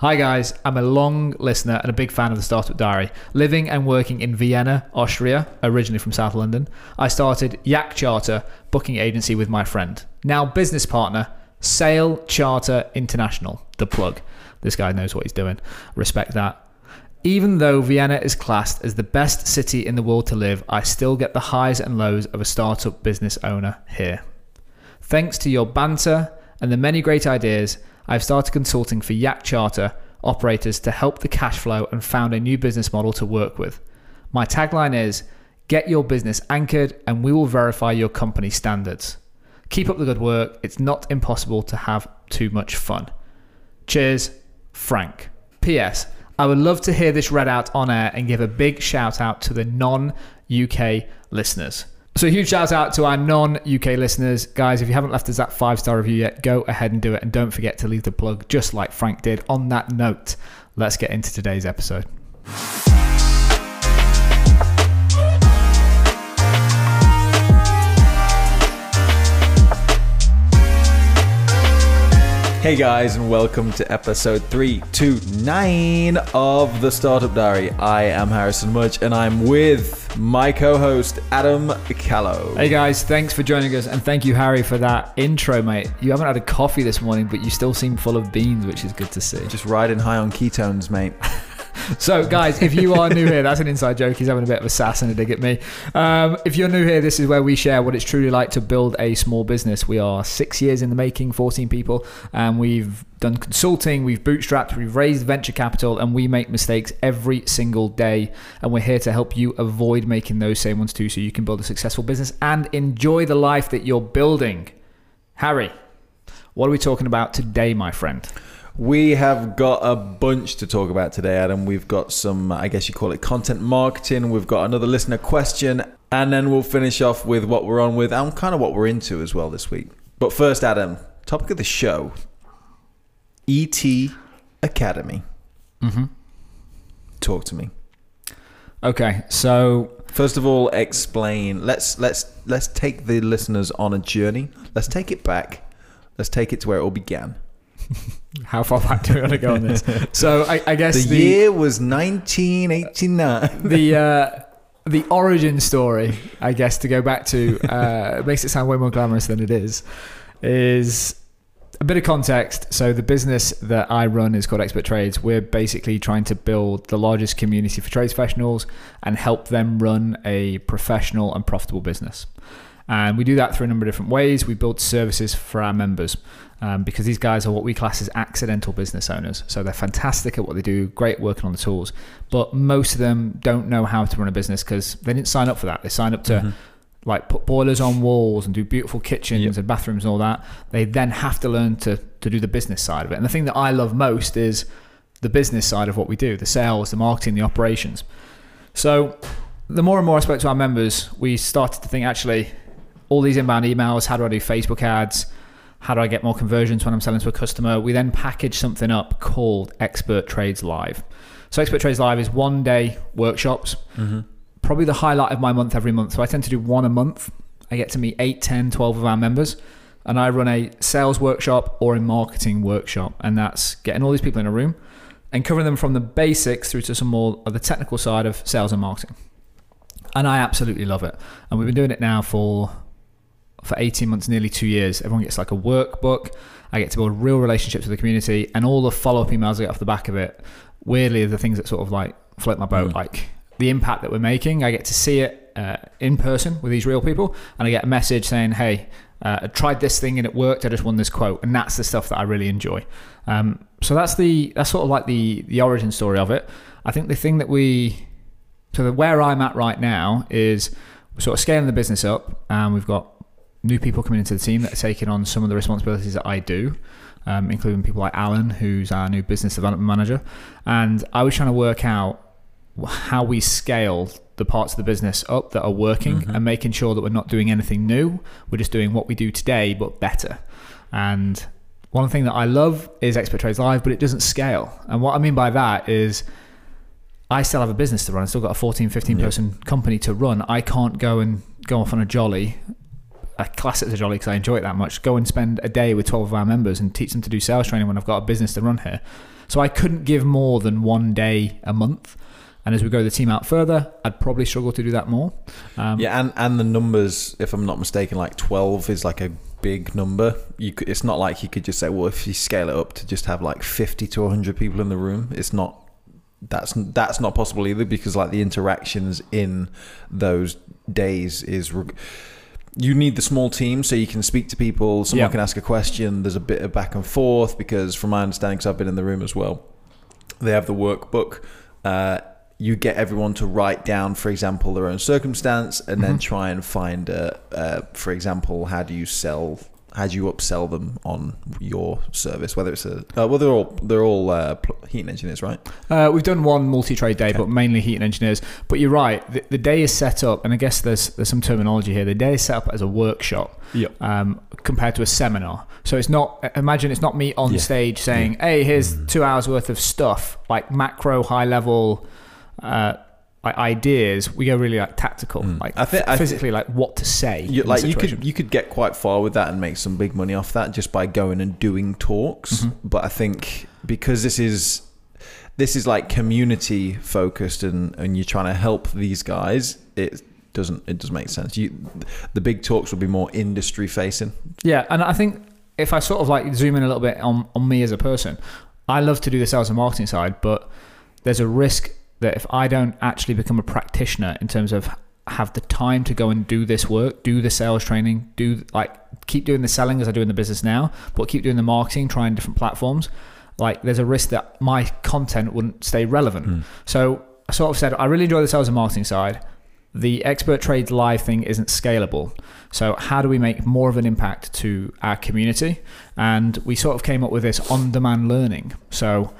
Hi guys, I'm a long listener and a big fan of the Startup Diary. Living and working in Vienna, Austria, originally from South London, I started Yacht Charter booking agency with my friend, now business partner, Sail Charter International, the plug. This guy knows what he's doing. Respect that. Even though Vienna is classed as the best city in the world to live, I still get the highs and lows of a startup business owner here. Thanks to your banter and the many great ideas, I've started consulting for Yacht Charter operators to help the cash flow and found a new business model to work with. My tagline is Get your business anchored and we will verify your company standards. Keep up the good work. It's not impossible to have too much fun. Cheers, Frank. P.S. I would love to hear this read out on air and give a big shout out to the non UK listeners. So, huge shout out to our non UK listeners. Guys, if you haven't left us that five star review yet, go ahead and do it. And don't forget to leave the plug just like Frank did. On that note, let's get into today's episode. Hey guys, and welcome to episode 329 of the Startup Diary. I am Harrison Mudge, and I'm with my co host, Adam Callow. Hey guys, thanks for joining us. And thank you, Harry, for that intro, mate. You haven't had a coffee this morning, but you still seem full of beans, which is good to see. Just riding high on ketones, mate. So, guys, if you are new here, that's an inside joke. He's having a bit of a sass and a dig at me. Um, if you're new here, this is where we share what it's truly like to build a small business. We are six years in the making, 14 people, and we've done consulting, we've bootstrapped, we've raised venture capital, and we make mistakes every single day. And we're here to help you avoid making those same ones too so you can build a successful business and enjoy the life that you're building. Harry, what are we talking about today, my friend? We have got a bunch to talk about today, Adam. We've got some, I guess you call it content marketing. We've got another listener question, and then we'll finish off with what we're on with and kind of what we're into as well this week. But first, Adam, topic of the show ET Academy. Mm-hmm. Talk to me. Okay, so First of all, explain. Let's let's let's take the listeners on a journey. Let's take it back. Let's take it to where it all began. how far back do we want to go on this? So, I, I guess The, year was 1989. the uh, the origin story, I guess, to go back to, uh, makes it sound way more glamorous than it is. Is a bit of context. So the business that I run is called Expert Trades. We're basically trying to build the largest community for trades professionals and help them run a professional and profitable business. And we do that through a number of different ways. We build services for our members um, because these guys are what we class as accidental business owners. So they're fantastic at what they do, great working on the tools, but most of them don't know how to run a business because they didn't sign up for that. They signed up to Mm-hmm. like put boilers on walls and do beautiful kitchens Yep. and bathrooms and all that. They then have to learn to to do the business side of it. And the thing that I love most is the business side of what we do, the sales, the marketing, the operations. So the more and more I spoke to our members, we started to think actually all these inbound emails, how do I do Facebook ads? How do I get more conversions when I'm selling to a customer? We then package something up called Expert Trades Live. So Expert Trades Live is one day workshops, mm-hmm. probably the highlight of my month every month. So I tend to do one a month. I get to meet 8, 10, 12 of our members and I run a sales workshop or a marketing workshop. And that's getting all these people in a room and covering them from the basics through to some more of the technical side of sales and marketing. And I absolutely love it. And we've been doing it now for for 18 months, nearly two years. Everyone gets like a workbook. I get to build real relationships with the community, and all the follow up emails I get off the back of it, weirdly, are the things that sort of like float my boat. Mm. Like the impact that we're making, I get to see it uh, in person with these real people, and I get a message saying, "Hey, uh, I tried this thing and it worked. I just won this quote," and that's the stuff that I really enjoy. Um, so that's the that's sort of like the the origin story of it. I think the thing that we so the, where I'm at right now is we're sort of scaling the business up, and we've got new people coming into the team that are taking on some of the responsibilities that I do, um, including people like Alan, who's our new business development manager. And I was trying to work out how we scale the parts of the business up that are working and making sure that we're not doing anything new. We're just doing what we do today, but better. And one thing that I love is Expert Trades Live, but it doesn't scale. And what I mean by that is I still have a business to run. I've still got a 14, 15 person company to run. I can't go and go off on a jolly. I class it as jolly because I enjoy it that much. Go and spend a day with 12 of our members and teach them to do sales training when I've got a business to run here. So I couldn't give more than one day a month. And as we grow the team out further, I'd probably struggle to do that more. Um, Yeah, and and the numbers, if I'm not mistaken, like 12 is like a big number. You could, it's not like you could just say, well, if you scale it up to just have like 50 to 100 people in the room, it's not. That's that's not possible either because like the interactions in those days is. You need the small team so you can speak to people. Someone Yeah. can ask a question. There's a bit of back and forth because, from my understanding, because I've been in the room as well, they have the workbook. Uh, you get everyone to write down, for example, their own circumstance, and then try and find, uh, uh, for example, how do you sell, how do you upsell them on your service? Whether it's a, uh, well, they're all they're all uh, heating engineers, right? Uh, we've done one multi-trade day, but mainly heating engineers. But you're right. The, the day is set up, and I guess there's there's some terminology here. The day is set up as a workshop Yep. um, compared to a seminar. So it's not. Imagine it's not me on Yeah. stage saying, "Hey, here's two hours worth of stuff, like macro, high level." Uh, like ideas, we go really like tactical, like I thi- I thi- physically, like what to say. You, like you could you could get quite far with that and make some big money off that just by going and doing talks. Mm-hmm. But I think because this is this is like community focused and and you're trying to help these guys, it doesn't it doesn't make sense. You the big talks will be more industry facing. Yeah, and I think if I sort of like zoom in a little bit on, on me as a person, I love to do the sales and marketing side, but there's a risk that if I don't actually become a practitioner in terms of have the time to go and do this work, do the sales training, do like keep doing the selling as I do in the business now, but keep doing the marketing, trying different platforms, like there's a risk that my content wouldn't stay relevant. Hmm. So I sort of said I really enjoy the sales and marketing side. The expert trades live thing isn't scalable. So how do we make more of an impact to our community? And we sort of came up with this on-demand learning. So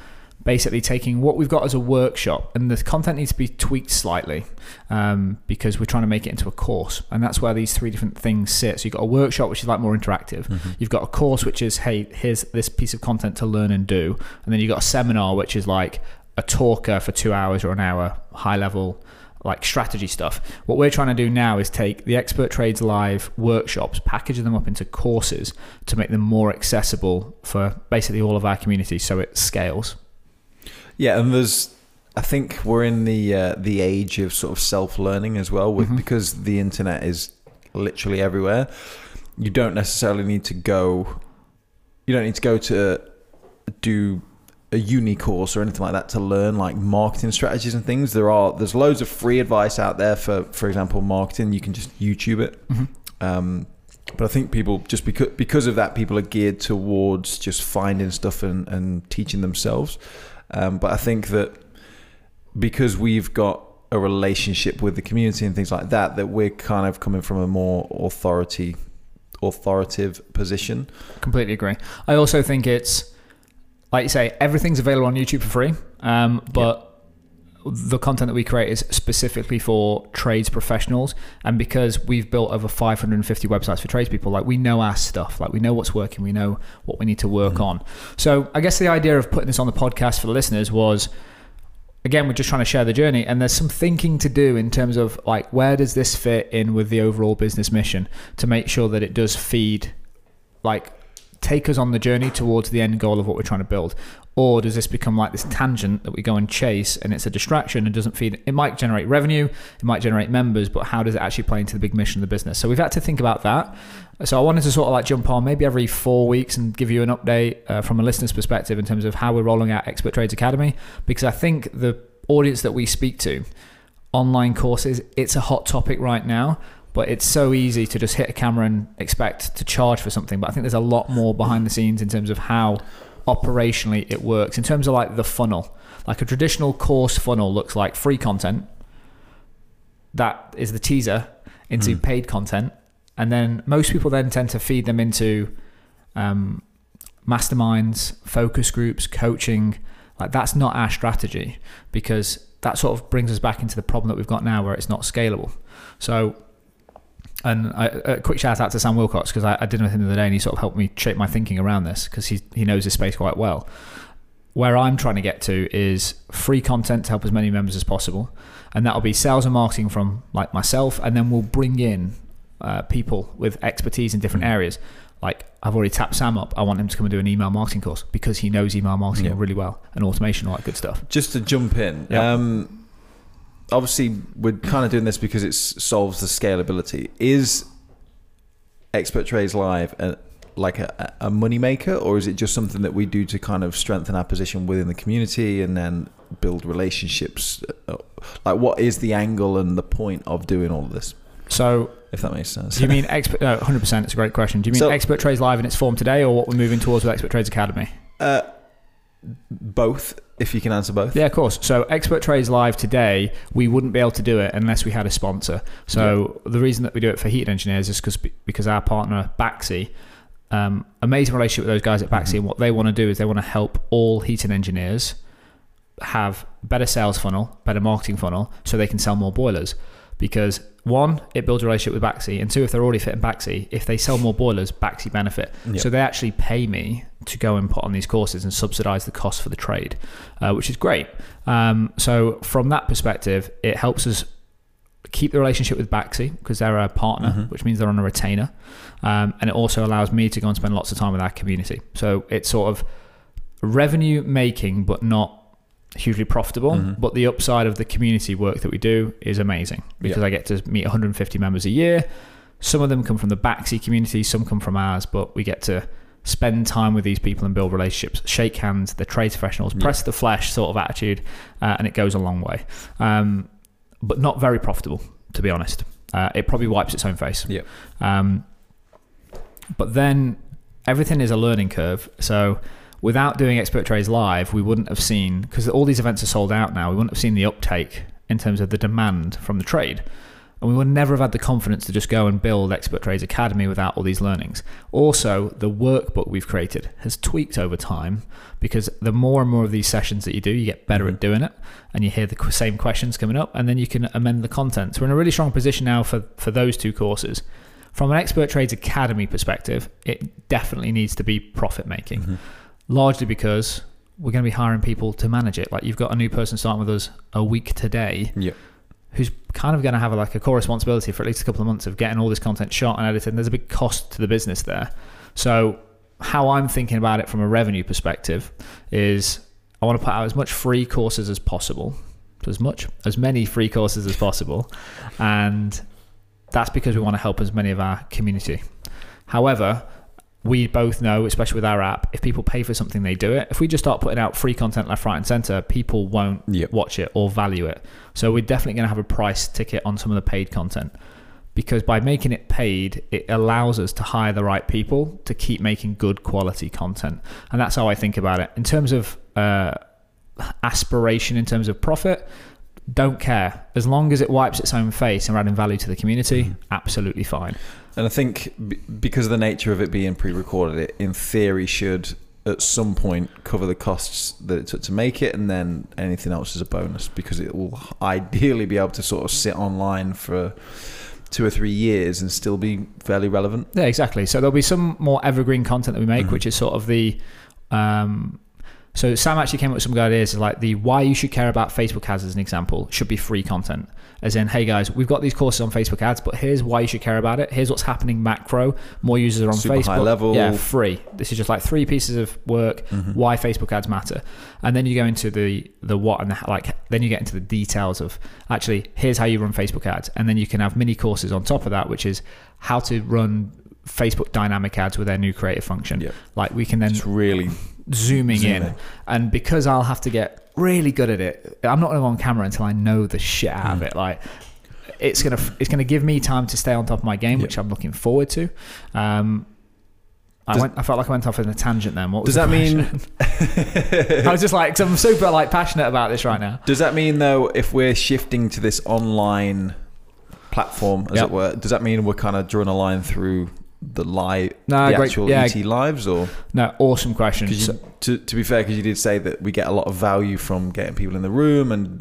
basically taking what we've got as a workshop and the content needs to be tweaked slightly um, because we're trying to make it into a course and that's where these three different things sit so you've got a workshop which is like more interactive you've got a course which is hey here's this piece of content to learn and do and then you've got a seminar which is like a talker for two hours or an hour high level like strategy stuff. What we're trying to do now is take the Expert Trades Live workshops, package them up into courses to make them more accessible for basically all of our community so it scales. Yeah, and there's I think we're in the uh, the age of sort of self learning as well with because the internet is literally everywhere. You don't necessarily need to go. You don't need to go to do a uni course or anything like that to learn like marketing strategies and things. There are there's loads of free advice out there for for example marketing. You can just YouTube it. Um, but I think people just because because of that, people are geared towards just finding stuff and, and teaching themselves. Um, but I think that because we've got a relationship with the community and things like that, that we're kind of coming from a more authority authoritative position. Completely agree. I also think it's like you say, everything's available on YouTube for free, um, but the content that we create is specifically for trades professionals. And because we've built over 550 websites for tradespeople, like we know our stuff, like we know what's working, we know what we need to work mm-hmm. on. So I guess the idea of putting this on the podcast for the listeners was again, we're just trying to share the journey, and there's some thinking to do in terms of like where does this fit in with the overall business mission to make sure that it does feed, like, take us on the journey towards the end goal of what we're trying to build, or does this become like this tangent that we go and chase and it's a distraction and doesn't feed? It might generate revenue, it might generate members, but how does it actually play into the big mission of the business? So we've had to think about that. So I wanted to sort of like jump on maybe every four weeks and give you an update uh, from a listener's perspective in terms of how we're rolling out Expert Trades Academy, because I think the audience that we speak to, online courses, it's a hot topic right now. But it's so easy to just hit a camera and expect to charge for something. But I think there's a lot more behind the scenes in terms of how operationally it works. In terms of like the funnel, like a traditional course funnel looks like free content. That is the teaser into paid content, and then most people then tend to feed them into um, masterminds, focus groups, coaching. Like that's not our strategy because that sort of brings us back into the problem that we've got now where it's not scalable. So, and I, a quick shout out to Sam Wilcox because I, I did with him the other day and he sort of helped me shape my thinking around this because he, he knows this space quite well. Where I'm trying to get to is free content to help as many members as possible. And that'll be sales and marketing from like myself. And then we'll bring in uh, people with expertise in different areas like I've already tapped Sam up. I want him to come and do an email marketing course because he knows email marketing Yeah. really well and automation, all that good stuff. Just to jump in, Yeah. um, obviously we're kind of doing this because it solves the scalability. Is Expert Trades Live a, like a, a money maker, or is it just something that we do to kind of strengthen our position within the community and then build relationships? Uh, Like, what is the angle and the point of doing all of this? So, If that makes sense. do you mean expert? No, 100%. It's a great question. Do you mean So- Expert Trades Live in its form today, or what we're moving towards with Expert Trades Academy? uh, both? If you can answer both. Yeah, of course. So Expert Trades Live today, we wouldn't be able to do it unless we had a sponsor. So the reason that we do it for heated engineers is because because our partner Baxi, um, amazing relationship with those guys at Baxi, and what they want to do is they want to help all heating engineers have better sales funnel, better marketing funnel, so they can sell more boilers. Because one, it builds a relationship with Baxi, and two, if they're already fitting Baxi, if they sell more boilers, Baxi benefit. Yeah. So they actually pay me to go and put on these courses and subsidize the cost for the trade, uh, which is great. Um, so from that perspective, it helps us keep the relationship with Baxi because they're a partner, Mhm. which means they're on a retainer, um, and it also allows me to go and spend lots of time with our community. So it's sort of revenue making, but not hugely profitable. Mhm. But the upside of the community work that we do is amazing because Yeah. I get to meet 150 members a year. Some of them come from the Baxi community, some come from ours, but we get to spend time with these people and build relationships, shake hands, they're trade professionals, Yeah. press the flesh sort of attitude, uh, and it goes a long way. Um, but not very profitable, to be honest. Uh, it probably wipes its own face. Yeah. Um, but then everything is a learning curve. So without doing Expert Trades Live, we wouldn't have seen, because all these events are sold out now, we wouldn't have seen the uptake in terms of the demand from the trade. And we would never have had the confidence to just go and build Expert Trades Academy without all these learnings. Also, the workbook we've created has tweaked over time because the more and more of these sessions that you do, you get better at doing it and you hear the same questions coming up and then you can amend the content. So we're in a really strong position now for, for those two courses. From an Expert Trades Academy perspective, it definitely needs to be profit making, Mhm. Largely because we're going to be hiring people to manage it. Like you've got a new person starting with us a week today Yeah. who's kind of going to have like a core responsibility for at least a couple of months of getting all this content shot and edited. And there's a big cost to the business there. So how I'm thinking about it from a revenue perspective is I want to put out as much free courses as possible, as much as many free courses as possible, and that's because we want to help as many of our community. However, we both know, especially with our app, if people pay for something, they do it. If we just start putting out free content left, right, and center, people won't Yeah. watch it or value it. So we're definitely going to have a price ticket on some of the paid content because by making it paid, it allows us to hire the right people to keep making good quality content. And that's how I think about it. In terms of uh, aspiration, in terms of profit, don't care. As long as it wipes its own face and we're adding value to the community, absolutely fine. And I think b- because of the nature of it being pre-recorded, it in theory should at some point cover the costs that it took to make it, and then anything else is a bonus because it will ideally be able to sort of sit online for two or three years and still be fairly relevant. Yeah, exactly. So there'll be some more evergreen content that we make, Mhm. which is sort of the. Um, so Sam actually came up with some good ideas, like the why you should care about Facebook ads as an example should be free content. As in, hey guys, we've got these courses on Facebook ads, but here's why you should care about it. Here's what's happening macro. More users are on Super Facebook. high level. Yeah, free. This is just like three pieces of work. Mhm. Why Facebook ads matter, and then you go into the the what and the, like. Then you get into the details of actually here's how you run Facebook ads, and then you can have mini courses on top of that, which is how to run Facebook dynamic ads with their new creative function. Yeah. Like we can then It's really zooming zoom in, in. and because I'll have to get really good at it, I'm not going to go on camera until I know the shit out of Mm. it. Like it's gonna it's gonna give me time to stay on top of my game, Yeah. which I'm looking forward to. Um, I Does- went. I felt like I went off in a tangent. Then what was Does that mean- I was just like, i I'm super like passionate about this right now. Does that mean though, if we're shifting to this online platform, as Yep. it were, does that mean we're kind of drawing a line through the live, No, the great. actual Yeah, ET lives, or no, awesome question. So- to to be fair, because you did say that we get a lot of value from getting people in the room, and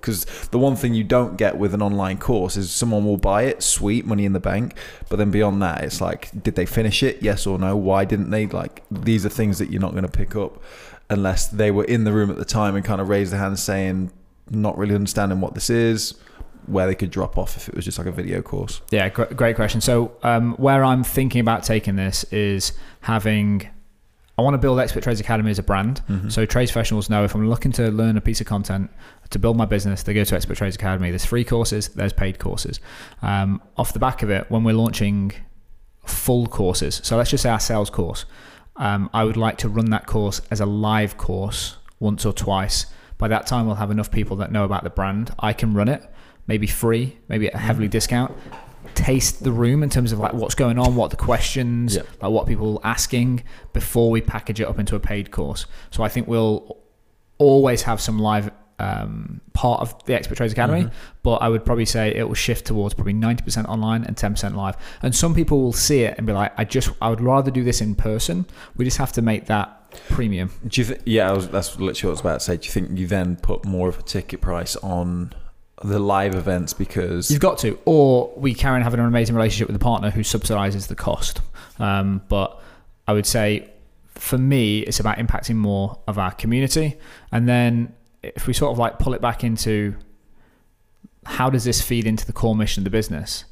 because the, one thing you don't get with an online course is someone will buy it, sweet money in the bank, but then beyond that, it's like, did they finish it? Yes or no? Why didn't they? Like these are things that you're not going to pick up unless they were in the room at the time and kind of raised their hand saying, not really understanding what this is. Where they could drop off if it was just like a video course? Yeah, gr- great question. So, um, where I'm thinking about taking this is having. I want to build Expert Trades Academy as a brand. Mhm. So trades professionals know if I'm looking to learn a piece of content to build my business, they go to Expert Trades Academy. There's free courses, there's paid courses. Um, off the back of it, when we're launching full courses, so let's just say our sales course, um, I would like to run that course as a live course once or twice. By that time, we'll have enough people that know about the brand. I can run it, maybe free, maybe at a heavily discount. Taste the room in terms of like what's going on, what the questions, Yeah. like what people are asking before we package it up into a paid course. So I think we'll always have some live um, part of the Expert Trades Academy, Mhm. but I would probably say it will shift towards probably 90% online and 10% live. And some people will see it and be like, I just, I would rather do this in person. We just have to make that premium. Do you think? Yeah, I was, that's literally what I was about to say. Do you think you then put more of a ticket price on the live events because You've got to, or we on having an amazing relationship with the partner who subsidizes the cost. Um, but I would say for me, it's about impacting more of our community. And then if we sort of like pull it back into how does this feed into the core mission of the business?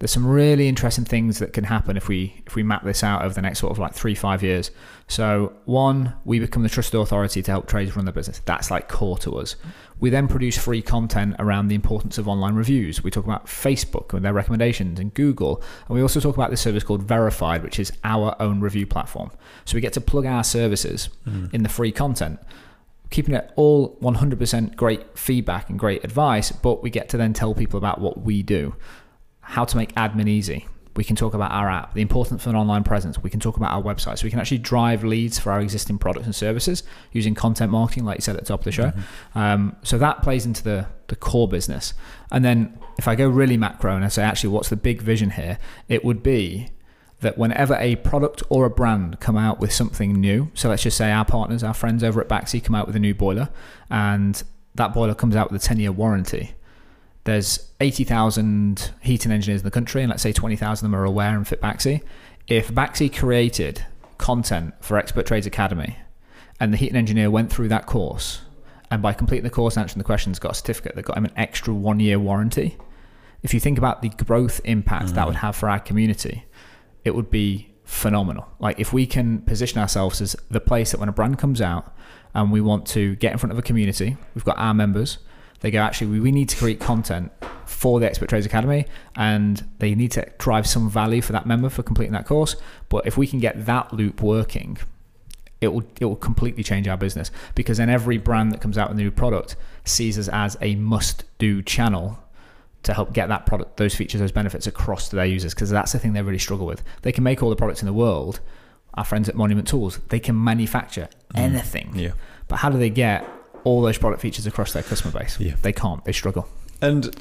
There's some really interesting things that can happen if we if we map this out over the next sort of like three five years. So one, we become the trusted authority to help traders run their business. That's like core to us. We then produce free content around the importance of online reviews. We talk about Facebook and their recommendations and Google. And we also talk about this service called Verified, which is our own review platform. So we get to plug our services mm. in the free content, keeping it all 100% great feedback and great advice, but we get to then tell people about what we do, how to make admin easy. We can talk about our app, the importance of an online presence. We can talk about our website. So we can actually drive leads for our existing products and services using content marketing, like you said at the top of the show. Um, so that plays into the, the core business. And then if I go really macro and I say, actually, what's the big vision here? It would be that whenever a product or a brand come out with something new, so let's just say our partners, our friends over at Baxi come out with a new boiler, and that boiler comes out with a 10 year warranty. There's 80,000 heating engineers in the country, and let's say 20,000 of them are aware and fit Baxi. If Baxi created content for Expert Trades Academy and the heating engineer went through that course, and by completing the course and answering the questions, got a certificate that got him an extra one year warranty, if you think about the growth impact that mm. would have for our community, it would be phenomenal. Like if we can position ourselves as the place that when a brand comes out and we want to get in front of a community, we've got our members. They go, actually, we, we need to create content for the Expert Trades Academy and they need to drive some value for that member for completing that course. But if we can get that loop working, it will it will completely change our business because then every brand that comes out with a new product sees us as a must do channel to help get that product, those features, those benefits across to their users because that's the thing they really struggle with. They can make all the products in the world. Our friends at Monument Tools, they can manufacture mm. anything. yeah. But how do they get all those product features across their customer base? Yeah. They can't. They struggle. And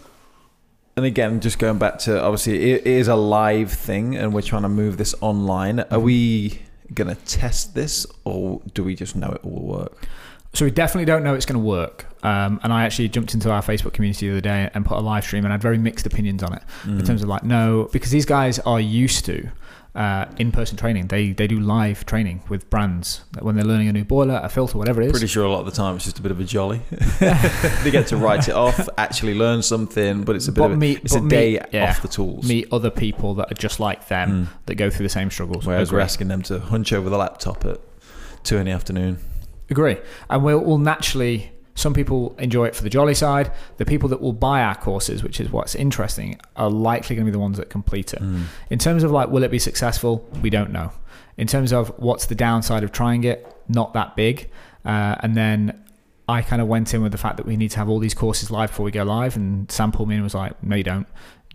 and again, just going back to obviously it is a live thing, and we're trying to move this online. Are we going to test this, or do we just know it will work? So we definitely don't know it's going to work. Um, and I actually jumped into our Facebook community the other day and put a live stream, and I had very mixed opinions on it Mm. in terms of like no, because these guys are used to uh, in-person training. They they do live training with brands when they're learning a new boiler, a filter, whatever it is. Pretty sure a lot of the time it's just a bit of a jolly. they get to write it off, actually learn something, but it's a bit But of a, meet- it's a day yeah. off the tools. meet other people that are just like them Mm. that go through the same struggles. Whereas we're asking them to hunch over the laptop at two in the afternoon. Agree. And we'll, we'll naturally, some people enjoy it for the jolly side. The people that will buy our courses, which is what's interesting, are likely going to be the ones that complete it. Mm. In terms of like, will it be successful? We don't know. In terms of what's the downside of trying it, not that big. Uh, and then I kind of went in with the fact that we need to have all these courses live before we go live. And Sam pulled me in and was like, no, you don't.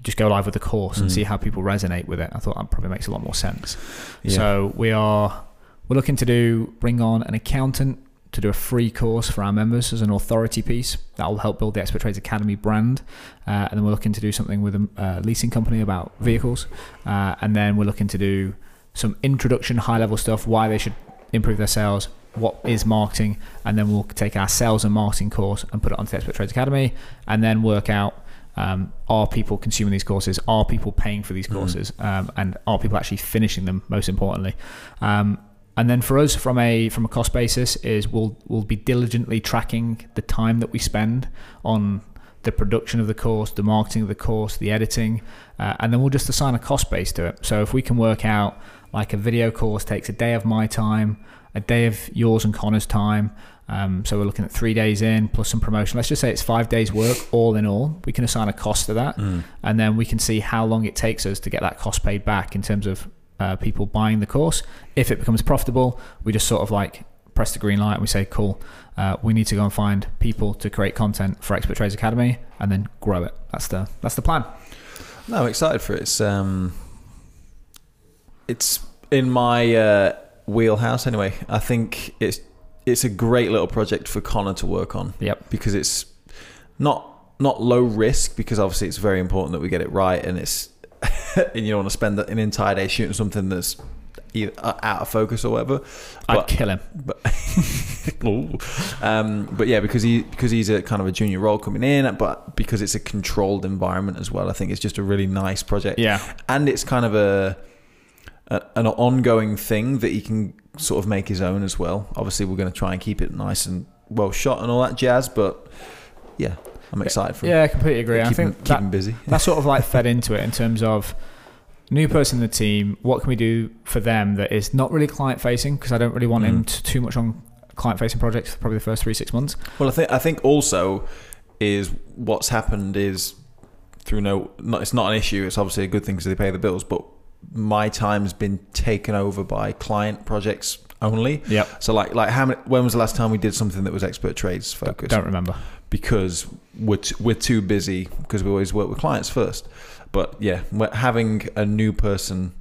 Just go live with the course and Mm. see how people resonate with it. I thought that probably makes a lot more sense. Yeah. So we are we're looking to do bring on an accountant to do a free course for our members as an authority piece that will help build the Expert Trades Academy brand. Uh, and then we're looking to do something with a uh, leasing company about vehicles. Uh, and then we're looking to do some introduction, high level stuff, why they should improve their sales, what is marketing, and then we'll take our sales and marketing course and put it onto the Expert Trades Academy, and then work out. Um, are people consuming these courses? Are people paying for these Mm. courses? Um, and are people actually finishing them? Most importantly, um, and then for us, from a from a cost basis, is we'll we'll be diligently tracking the time that we spend on the production of the course, the marketing of the course, the editing, uh, and then we'll just assign a cost base to it. So if we can work out like a video course takes a day of my time, a day of yours and Connor's time. Um, so we're looking at three days in plus some promotion. Let's just say it's five days work all in all. We can assign a cost to that, Mm. and then we can see how long it takes us to get that cost paid back in terms of uh, people buying the course. If it becomes profitable, we just sort of like press the green light and we say, cool, uh, we need to go and find people to create content for Expert Trades Academy and then grow it. That's the that's the plan. No, I'm excited for it. It's um, it's in my uh, wheelhouse anyway. I think it's it's a great little project for Connor to work on Yep. because it's not not low risk because obviously it's very important that we get it right and it's and you don't want to spend an entire day shooting something that's either out of focus or whatever. I'd But- kill him. but um, but yeah, because he because he's a kind of a junior role coming in, but because it's a controlled environment as well, I think it's just a really nice project. Yeah. and it's kind of a, a an ongoing thing that he can sort of make his own as well. Obviously, we're going to try and keep it nice and well shot and all that jazz, but yeah, I'm excited for Yeah, I completely agree. I keep, him, think keep that, him busy. that's sort of like fed into it in terms of new person in the team. What can we do for them that is not really client facing? Because I don't really want him Mm. to, too much on client facing projects for probably the first three six months. Well, I think I think also is what's happened is through no, not, it's not an issue. It's obviously a good thing because they pay the bills, but my time's been taken over by client projects only. Yeah. So like like how many, when was the last time we did something that was expert trades focused? Don't remember. Because we're t- we're too busy because we always work with clients first. But yeah, we're having a new person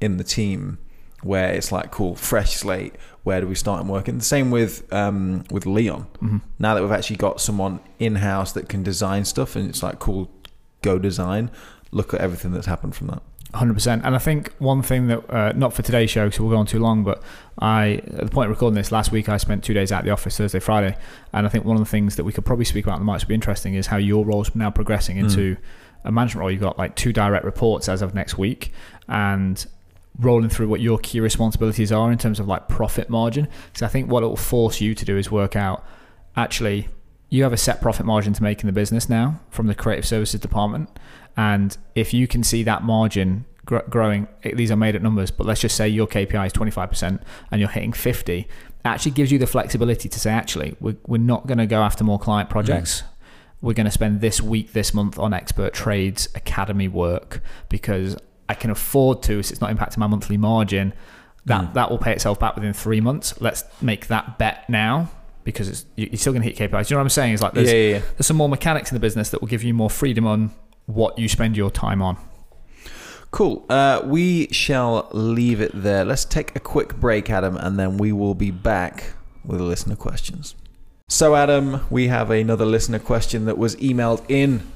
in the team where it's like cool, fresh slate. Where do we start and working? The same with um, with Leon. Mhm. Now that we've actually got someone in house that can design stuff, and it's like cool, go design. Look at everything that's happened from that. Hundred percent, and I think one thing that uh, not for today's show, so we'll go on too long. But I, at the point of recording this last week, I spent two days at the office Thursday, Friday, and I think one of the things that we could probably speak about that might be interesting is how your role's now progressing into a management role. You've got like two direct reports as of next week, and rolling through what your key responsibilities are in terms of like profit margin. So I think what it will force you to do is work out actually you have a set profit margin to make in the business now from the creative services department and if you can see that margin gr- growing eh, these are made up numbers but let's just say your kpi is 25% and you're hitting 50 it actually gives you the flexibility to say actually we're, we're not going to go after more client projects we're going to spend this week this month on expert trades academy work because i can afford to so it's not impacting my monthly margin that Mm. that will pay itself back within three months let's make that bet now because it's you- you're still going to hit KPIs. You know what I'm saying? Is like there's yeah, yeah, yeah. there's some more mechanics in the business that will give you more freedom on what you spend your time on. Cool. Uh, we shall leave it there. Let's take a quick break, Adam, and then we will be back with listener questions. So, Adam, we have another listener question that was emailed in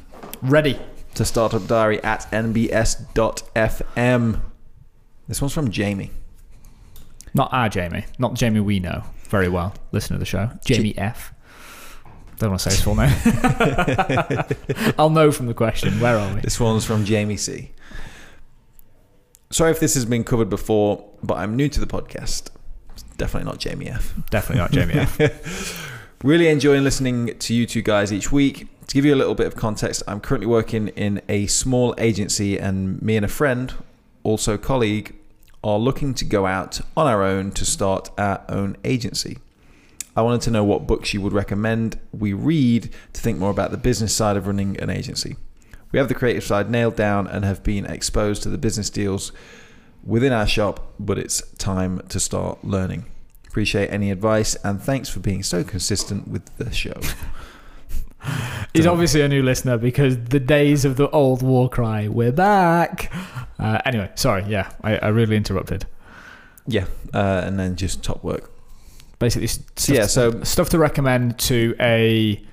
Ready? to Startup Diary at nbs.fm. This one's from Jamie. Not our Jamie, not Jamie we know very well. Listen to the show, Jamie F. Don't want to say his full name. I'll know from the question. Where are we? This one's from Jamie C. Sorry if this has been covered before, but I'm new to the podcast. It's definitely not Jamie F. Definitely not Jamie F. Really enjoying listening to you two guys each week. To give you a little bit of context, I'm currently working in a small agency, and me and a friend, also colleague, are looking to go out on our own to start our own agency. I wanted to know what books you would recommend we read to think more about the business side of running an agency. We have the creative side nailed down and have been exposed to the business deals within our shop, but it's time to start learning. Appreciate any advice and thanks for being so consistent with the show. He's obviously a new listener because the days of the old war cry, we're back. Uh, anyway, sorry. Yeah, I, I really interrupted. Yeah, uh, and then just top work. Basically, So stuff, yeah, so stuff to recommend to a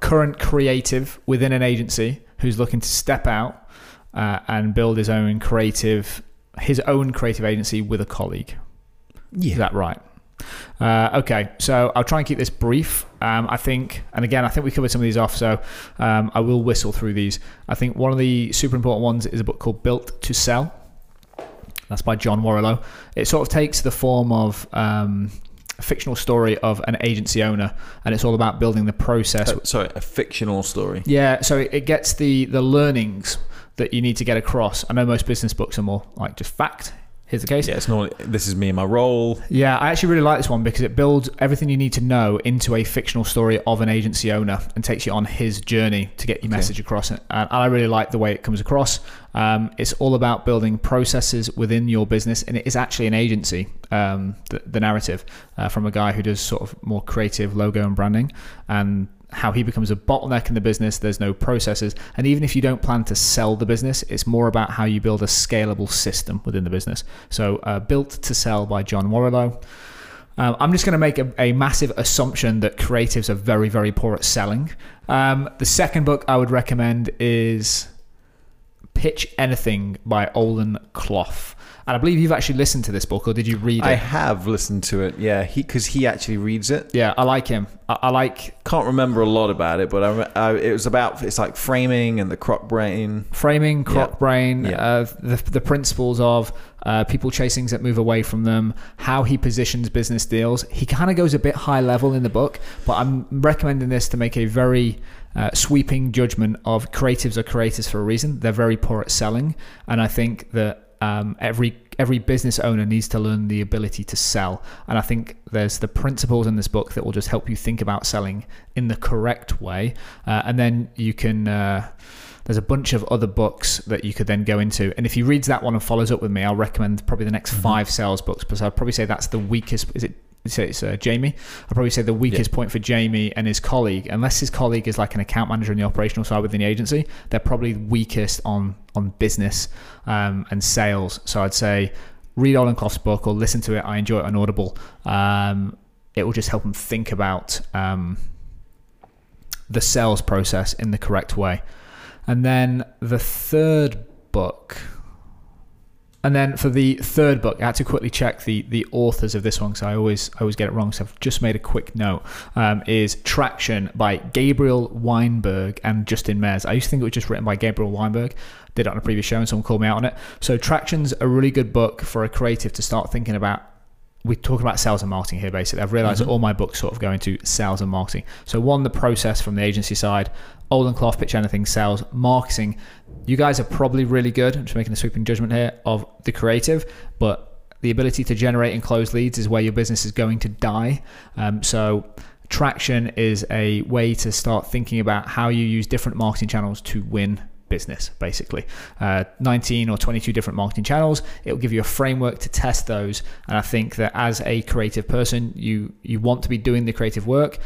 current creative within an agency who's looking to step out uh, and build his own creative, his own creative agency with a colleague. Is yeah, that right? Uh, okay, so I'll try and keep this brief. Um, I think, and again, I think we covered some of these off, so um, I will whistle through these. I think one of the super important ones is a book called Built to Sell. That's by John Warrillow. It sort of takes the form of um, fictional story of an agency owner, and it's all about building the process. Uh, sorry, a fictional story. Yeah, so it, it gets the the learnings that you need to get across. I know most business books are more like just fact. Here's the case. Yeah, it's normally this is me and my role. Yeah, I actually really like this one because it builds everything you need to know into a fictional story of an agency owner and takes you on his journey to get your Okay. message across. And I really like the way it comes across. Um, it's all about building processes within your business, and it is actually an agency. Um, the, the narrative uh, from a guy who does sort of more creative logo and branding, and how he becomes a bottleneck in the business. There's no processes, and even if you don't plan to sell the business, it's more about how you build a scalable system within the business. So, uh, built to sell by John Warrillow. Um, I'm just going to make a, a massive assumption that creatives are very, very poor at selling. Um, the second book I would recommend is Pitch Anything by Oren Klaff. And I believe you've actually listened to this book, or did you read it? I have listened to it. Yeah, he because he actually reads it. yeah, I like him. I, I like Can't remember a lot about it, but I, I it was about it's like framing and the croc brain. framing, croc Yeah. brain, Yeah. uh, the, the principles of uh, people chasing that move away from them, how he positions business deals. He kind of goes a bit high level in the book, but I'm recommending this to make a very uh, sweeping judgment of creatives are creators for a reason. They're very poor at selling, and I think that um, every every business owner needs to learn the ability to sell. And I think there's the principles in this book that will just help you think about selling in the correct way, uh, and then you can. Uh, there's a bunch of other books that you could then go into. And if he reads that one and follows up with me, I'll recommend probably the next five sales books. Because I'd probably say that's the weakest. Is it? Say it's uh, Jamie. I'd probably say the weakest point for Jamie and his colleague, unless his colleague is like an account manager in the operational side within the agency, they're probably weakest on on business um, and sales. So I'd say read Oren Klaff's book or listen to it. I enjoy it on Audible. Um, it will just help them think about um, the sales process in the correct way. And then the third book. And then for the third book, I had to quickly check the the authors of this one because I always I always get it wrong. So I've just made a quick note. Um, is Traction by Gabriel Weinberg and Justin Mares. I used to think it was just written by Gabriel Weinberg. Did it on a previous show and someone called me out on it. So Traction's a really good book for a creative to start thinking about we talk about sales and marketing here basically. I've realized that all my books sort of go into sales and marketing. So one the process from the agency side Oren Klaff pitch anything sales marketing. You guys are probably really good i'm just making a sweeping judgment here of the creative but the ability to generate and close leads is where your business is going to die. Um, so traction is a way to start thinking about how you use different marketing channels to win business basically. Uh, 19 or 22 different marketing channels. It will give you a framework to test those and i think that as a creative person you you want to be doing the creative work.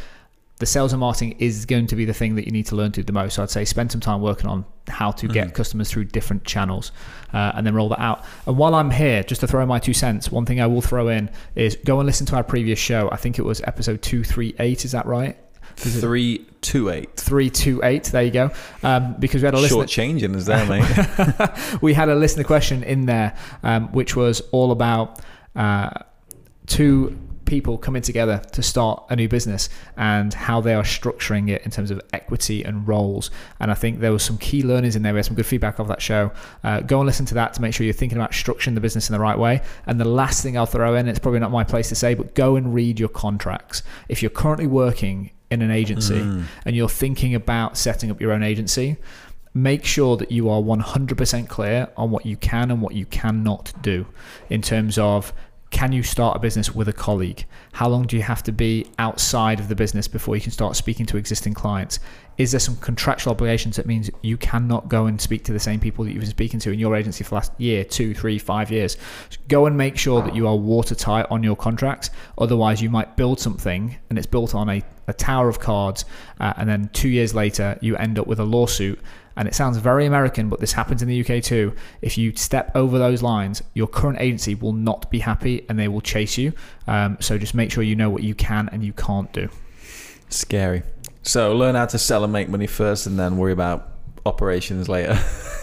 The sales and marketing is going to be the thing that you need to learn to the most. So i'd say spend some time working on how to get customers through different channels uh, and then roll that out. And while i'm here just to throw my two cents one thing i will throw in is go and listen to our previous show. I think it was episode 238 is that right Three two eight. 328 there you go um, because we had a listener Short changing is there, mate. we had a listener question in there, um, which was all about uh, two people coming together to start a new business and how they are structuring it in terms of equity and roles. And I think there was some key learnings in there. We had some good feedback off that show. Uh, go and listen to that to make sure you're thinking about structuring the business in the right way. And the last thing I'll throw in, it's probably not my place to say, but go and read your contracts. If you're currently working in an agency hmm. and you're thinking about setting up your own agency, make sure that you are 100% clear on what you can and what you cannot do in terms of can you start a business with a colleague? How long do you have to be outside of the business before you can start speaking to existing clients? Is there some contractual obligations that means you cannot go and speak to the same people that you've been speaking to in your agency for the last year, two, three, five years? Go and make sure that you are watertight on your contracts. Otherwise, you might build something and it's built on a, a tower of cards, uh, and then two years later, you end up with a lawsuit and it sounds very American, but this happens in the UK too. If you step over those lines, your current agency will not be happy and they will chase you. Um, so just make sure you know what you can and you can't do. Scary. So learn how to sell and make money first, and then worry about operations later.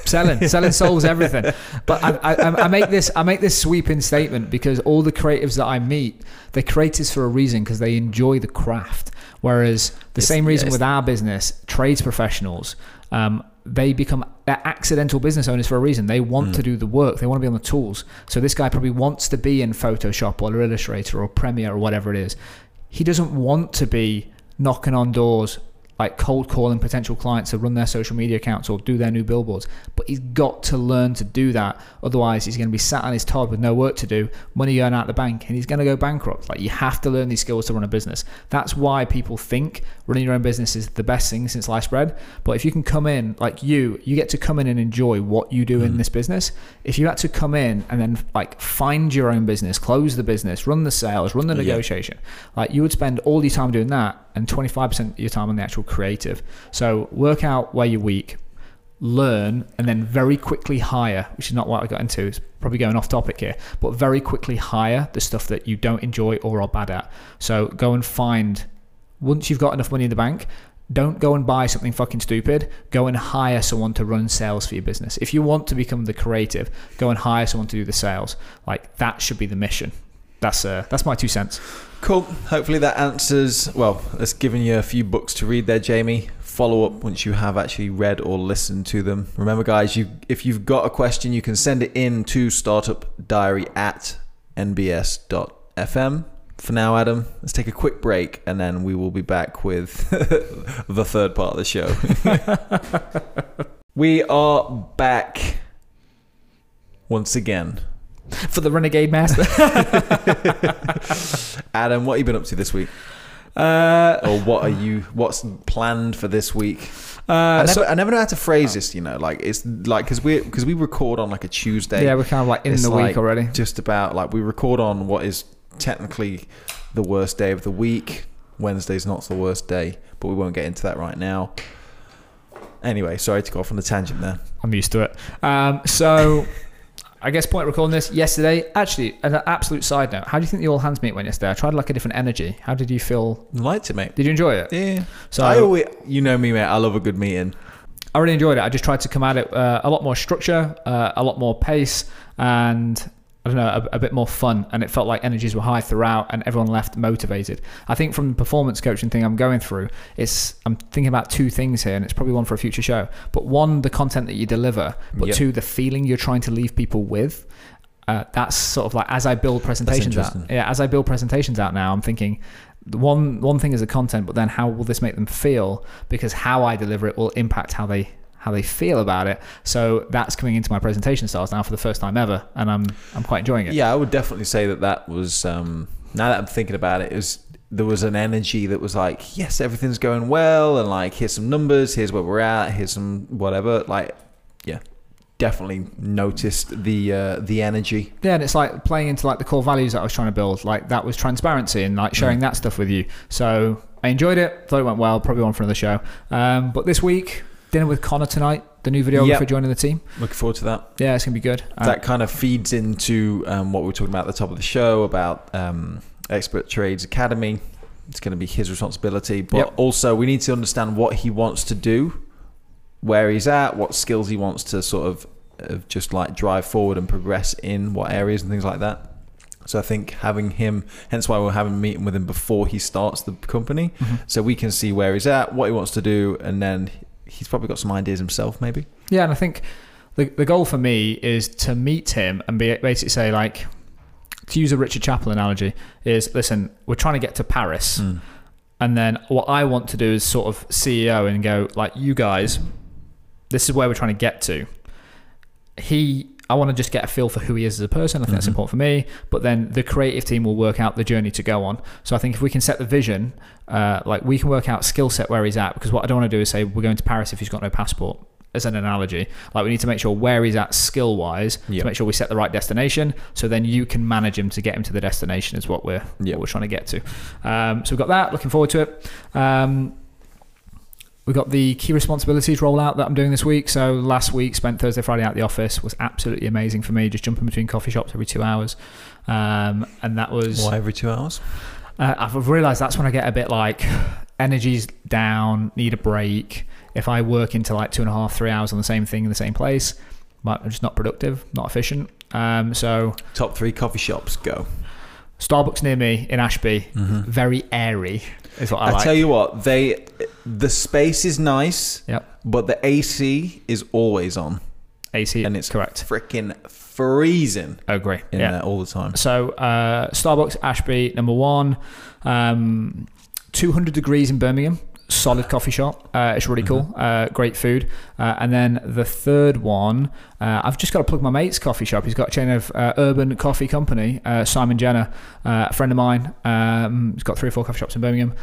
Selling, selling solves everything. But I, I, I make this, I make this sweeping statement because all the creatives that I meet, they're creatives for a reason because they enjoy the craft. Whereas the It's- same reason it's- with our business, trades professionals, um, they become they're accidental business owners for a reason. They want Mm. to do the work. They want to be on the tools. So this guy probably wants to be in Photoshop or Illustrator or Premiere or whatever it is. He doesn't want to be knocking on doors like cold calling potential clients to run their social media accounts or do their new billboards. But he's got to learn to do that. Otherwise, he's going to be sat on his Todd with no work to do, money going out the bank, and he's going to go bankrupt. Like you have to learn these skills to run a business. That's why people think running your own business is the best thing since sliced bread. But if you can come in like you, you get to come in and enjoy what you do in Mhm. this business. If you had to come in and then like find your own business, close the business, run the sales, run the Yeah. negotiation, like you would spend all your time doing that and 25% of your time on the actual creative. So work out where you're weak, learn, and then very quickly hire, which is not what I got into. It's probably going off topic here, but very quickly hire the stuff that you don't enjoy or are bad at. So go and find, once you've got enough money in the bank, don't go and buy something fucking stupid. Go and hire someone to run sales for your business. If you want to become the creative, go and hire someone to do the sales. Like that should be the mission. That's uh, that's my two cents. Cool. Hopefully that answers. Well, it's given you a few books to read there, Jamie. Follow up once you have actually read or listened to them. Remember, guys, you if you've got a question, you can send it in to startupdiary at nbs.fm. For now, Adam, let's take a quick break and then we will be back with the third part of the show. we are back once again. For the Renegade Master. Adam, what have you been up to this week? uh, or what are you what's planned for this week uh, I, never, so, I never know how to phrase this you know like it's like because we because we record on like a tuesday yeah, we're kind of like in the like week already. just about like we record on what is technically the worst day of the week wednesday's not the worst day but we won't get into that right now anyway sorry to go off on a tangent there I'm used to it. Um, so, I guess point of recording this yesterday. Actually, an absolute side note. How do you think the all hands meet went yesterday? I tried like a different energy. How did you feel? liked it mate Did you enjoy it? yeah So I always, you know me mate I love a good meeting I really enjoyed it. I just tried to come at it uh, a lot more structure, uh, a lot more pace, and I don't know, a, a bit more fun. And it felt like energies were high throughout, and everyone left motivated. I think from the performance coaching thing I'm going through, it's I'm thinking about two things here, and it's probably one for a future show. But one, the content that you deliver, but Yep. two, the feeling you're trying to leave people with. Uh, that's sort of like as I build presentations out. Yeah, as I build presentations out now, I'm thinking the one one thing is the content, but then how will this make them feel? Because how I deliver it will impact how they how they feel about it. So that's coming into my presentation styles now for the first time ever, and I'm I'm quite enjoying it. Yeah, I would definitely say that that was. Um, now that I'm thinking about it, it was there was an energy that was like, yes, everything's going well, and like here's some numbers, here's where we're at, here's some whatever. Like, yeah, definitely noticed the uh, the energy. Yeah, and it's like playing into like the core values that I was trying to build. Like that was transparency and like sharing Mm. that stuff with you. So I enjoyed it. Thought it went well. Probably one for another show. Um, but this week, dinner with Connor tonight. The new videographer Yep. joining the team. Looking forward to that. Yeah, it's gonna be good. That kind of feeds into um, what we were talking about at the top of the show about um, Expert Trades Academy. It's going to be his responsibility, but Yep. also we need to understand what he wants to do, where he's at, what skills he wants to sort of, of just like drive forward and progress in, what areas and things like that. So I think having him, hence why we're having a meeting with him before he starts the company, mhm. so we can see where he's at, what he wants to do, and then he's probably got some ideas himself, maybe. Yeah, and I think the the goal for me is to meet him and be basically say like, to use a Richard Chappell analogy, is listen, we're trying to get to Paris. Hmm. And then what I want to do is sort of CEO and go like, you guys, this is where we're trying to get to. He, I want to just get a feel for who he is as a person. I think that's Mhm. important for me. But then the creative team will work out the journey to go on. So I think if we can set the vision, uh, like we can work out skill set where he's at. Because what I don't want to do is say we're going to Paris if he's got no passport. As an analogy, like we need to make sure where he's at skill wise Yep. to make sure we set the right destination. So then you can manage him to get him to the destination is what we're Yep. what we're trying to get to. Um, so we've got that. Looking forward to it. Um, we've got the key responsibilities rollout that I'm doing this week. So last week, spent Thursday, Friday out the office was absolutely amazing for me. Just jumping between coffee shops every two hours, um, and that was. Why every two hours? Uh, I've realised that's when I get a bit like energy's down, need a break. If I work into like two and a half, three hours on the same thing in the same place, but I'm just not productive, not efficient. Um, so Top three coffee shops, go. Starbucks near me in Ashby, very airy, is what I, I like. tell you what, they the space is nice, Yep. but the AC is always on, AC, and it's correct. freaking freezing I agree. in yeah. there all the time. So uh, Starbucks Ashby number one, um, 200 degrees in Birmingham. Solid coffee shop. Uh, it's really cool. Uh, great food. Uh, and then the third one, uh, I've just got to plug my mate's coffee shop. He's got a chain of uh, Urban Coffee Company. Uh, Simon Jenner, uh, a friend of mine. Um, he's got three or four coffee shops in Birmingham.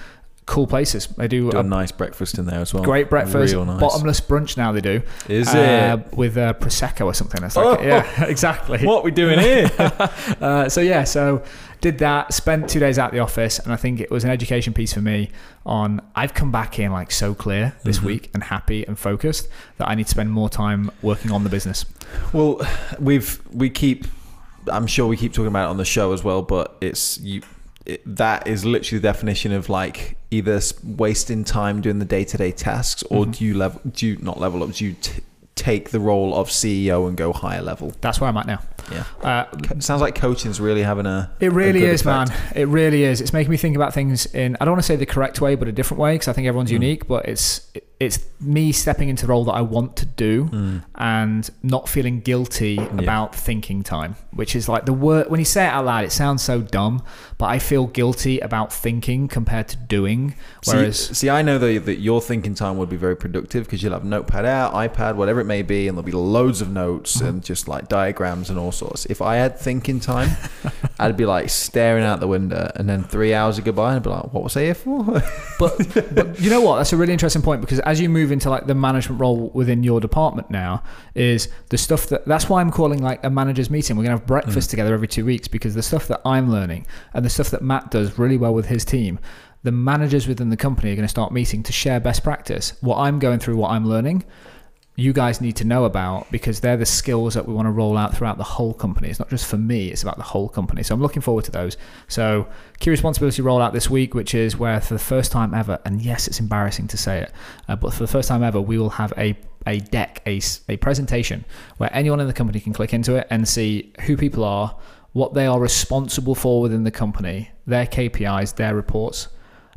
Cool places. They do, Do a a nice breakfast in there as well. great breakfast. Real nice. Bottomless brunch now they do. Is uh, it? with uh, prosecco or something. It's like, Oh. yeah, exactly. What we doing here? Uh, so yeah, so did that. Spent two days at the office, and I think it was an education piece for me. On I've come back in like so clear this Mhm. week and happy and focused that I need to spend more time working on the business. Well, we've we keep. I'm sure we keep talking about it on the show as well, but it's you. It, that is literally the definition of like either wasting time doing the day to day tasks, or Mhm. do you level? Do you not level up? Do you t- take the role of CEO and go higher level? That's where I'm at now. Yeah. Uh, Co- Sounds like coaching's really having a. It really good is, effect. man. It really is. It's making me think about things in I don't want to say the correct way, but a different way because I think everyone's Mm. unique. But it's it's me stepping into the role that I want to do Mm. and not feeling guilty about thinking time, which is like the word when you say it out loud, it sounds so dumb, but I feel guilty about thinking compared to doing. Whereas see, see, I know that, that your thinking time would be very productive because you'll have notepad out, iPad, whatever it may be, and there'll be loads of notes Uh-huh. and just like diagrams and all sorts. If I had thinking time, I'd be like staring out the window, and then three hours would go by, and I'd be like, "What was I here for?" but but you know what? That's a really interesting point because as you move into like the management role within your department now, is the stuff that that's why I'm calling like a managers meeting. We're gonna have breakfast mm. together every two weeks because the stuff that I'm learning and the stuff that Matt does really well with his team. The managers within the company are going to start meeting to share best practice. What I'm going through, what I'm learning, you guys need to know about because they're the skills that we want to roll out throughout the whole company. It's not just for me, it's about the whole company. So I'm looking forward to those. So key responsibility rollout this week, which is where for the first time ever, and yes, it's embarrassing to say it, uh, but for the first time ever, we will have a a deck, a, a presentation where anyone in the company can click into it and see who people are, what they are responsible for within the company, their KPIs, their reports,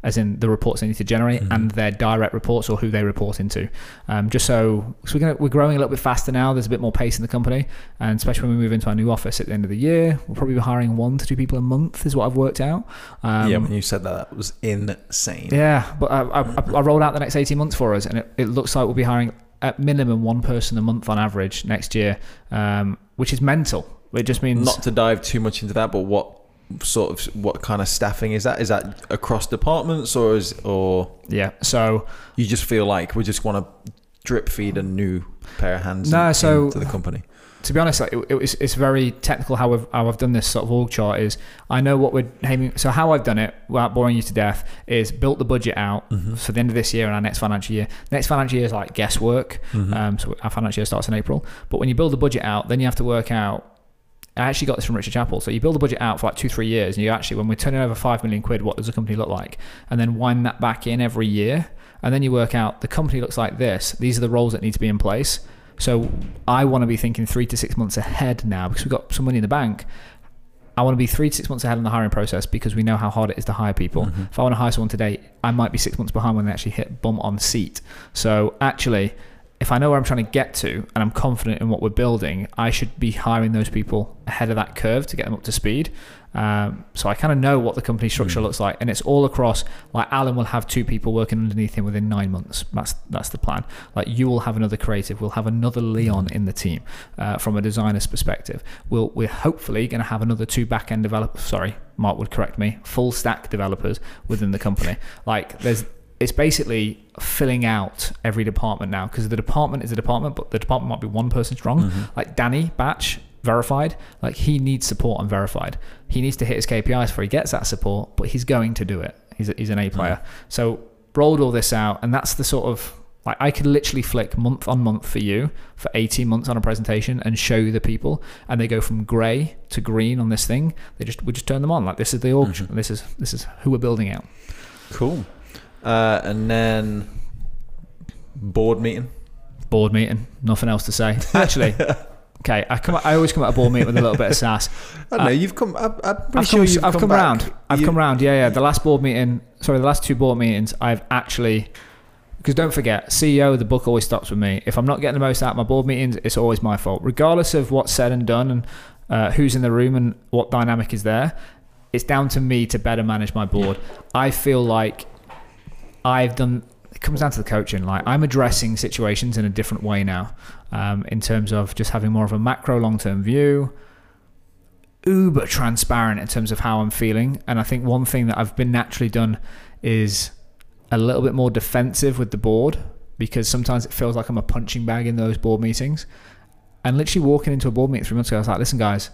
as in the reports they need to generate Mhm. and their direct reports or who they report into. Um, just so, so we're, gonna, we're growing a little bit faster now. There's a bit more pace in the company, and especially when we move into our new office at the end of the year, we'll probably be hiring one to two people a month, is what I've worked out. Um, yeah, when you said that, that was insane. yeah, but I, I, I rolled out the next 18 months for us, and it, it looks like we'll be hiring at minimum one person a month on average next year, um, which is mental. It just means Not to dive too much into that, but what sort of what kind of staffing is that? Is that across departments, or is or yeah. So you just feel like we just want to drip feed a new pair of hands No, in- so- into the company? to be honest, like, it, it was, it's very technical how I've, how I've done this sort of org chart is I know what we're aiming. So how I've done it, without boring you to death, is built the budget out Mhm. for the end of this year and our next financial year. Next financial year is like guesswork. Mhm. Um, so our financial year starts in April. But when you build the budget out, then you have to work out. I actually got this from Richard Chappell. So you build the budget out for like two, three years, and you actually, when we're turning over five million quid, what does the company look like? And then wind that back in every year, and then you work out the company looks like this. These are the roles that need to be in place. So I want to be thinking three to six months ahead now because we've got some money in the bank. I want to be three to six months ahead in the hiring process because we know how hard it is to hire people. Mhm. If I want to hire someone today, I might be six months behind when they actually hit bum on seat. So actually, if I know where I'm trying to get to and I'm confident in what we're building, I should be hiring those people ahead of that curve to get them up to speed. Um, so I kind of know what the company structure Mm. looks like, and it's all across. Like Alan will have two people working underneath him within nine months. That's that's the plan. Like you will have another creative. We'll have another Leon in the team uh, from a designer's perspective. We'll we're hopefully going to have another two back end developers. Sorry, Mark would correct me. Full stack developers within the company. Like there's it's basically filling out every department now because the department is a department, but the department might be one person strong. Mhm. Like Danny Batch, verified, like he needs support on verified. He needs to hit his KPIs before he gets that support, but he's going to do it. He's, a, he's an A player. So rolled all this out, and that's the sort of like I could literally flick month on month for you for 18 months on a presentation and show you the people, and they go from grey to green on this thing. They just we just turn them on. Like this is the org. Mhm. This is this is who we're building out. Cool. Uh, and then board meeting. board meeting. Nothing else to say. Actually, Okay, I come. I always come at a board meeting with a little bit of sass. I don't know. You've come. I'm, I'm pretty I've sure come, you've I've come, come, round. I've You- come round. Yeah, yeah. The last board meeting, sorry, the last two board meetings, I've actually, because don't forget, CEO, the book always stops with me. If I'm not getting the most out of my board meetings, it's always my fault, regardless of what's said and done and uh, who's in the room and what dynamic is there. It's down to me to better manage my board. I feel like I've done. It comes down to the coaching. Like I'm addressing situations in a different way now, um, in terms of just having more of a macro long-term view uber transparent in terms of how I'm feeling. And I think one thing that I've been naturally done is a little bit more defensive with the board because sometimes it feels like I'm a punching bag in those board meetings. And literally walking into a board meeting three months ago, I was like, listen, guys,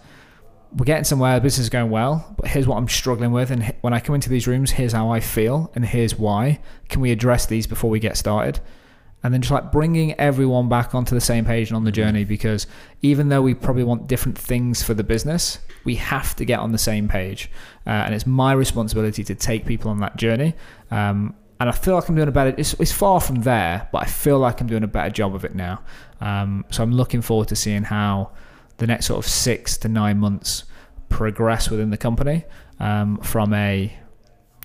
we're getting somewhere, the business is going well, but here's what I'm struggling with. And when I come into these rooms, here's how I feel and here's why. Can we address these before we get started? and then just like bringing everyone back onto the same page and on the journey because even though we probably want different things for the business we have to get on the same page uh, and it's my responsibility to take people on that journey um, and I feel like I'm doing a better it's, it's far from there but I feel like I'm doing a better job of it now um, so I'm looking forward to seeing how the next sort of six to nine months progress within the company um, from a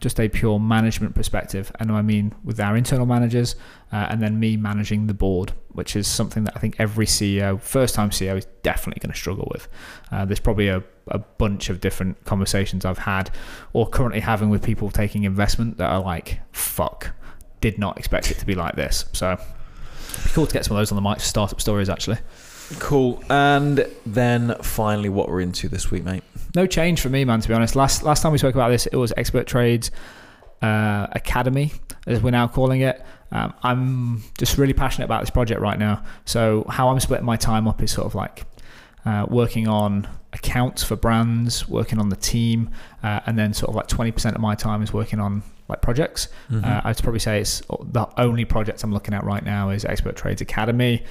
just a pure management perspective. And I mean with our internal managers uh, and then me managing the board, which is something that I think every CEO, first time CEO, is definitely going to struggle with. Uh, there's probably a, a bunch of different conversations I've had or currently having with people taking investment that are like, fuck, did not expect it to be like this. So it'd be cool to get some of those on the mic startup stories actually. Cool. And then finally, what we're into this week, mate. No change for me, man. To be honest, last last time we spoke about this, it was Expert Trades uh, Academy, as we're now calling it. Um, I'm just really passionate about this project right now. So how I'm splitting my time up is sort of like uh, working on accounts for brands, working on the team, uh, and then sort of like 20% of my time is working on like projects. Mm-hmm. Uh, I'd probably say it's the only project I'm looking at right now is Expert Trades Academy.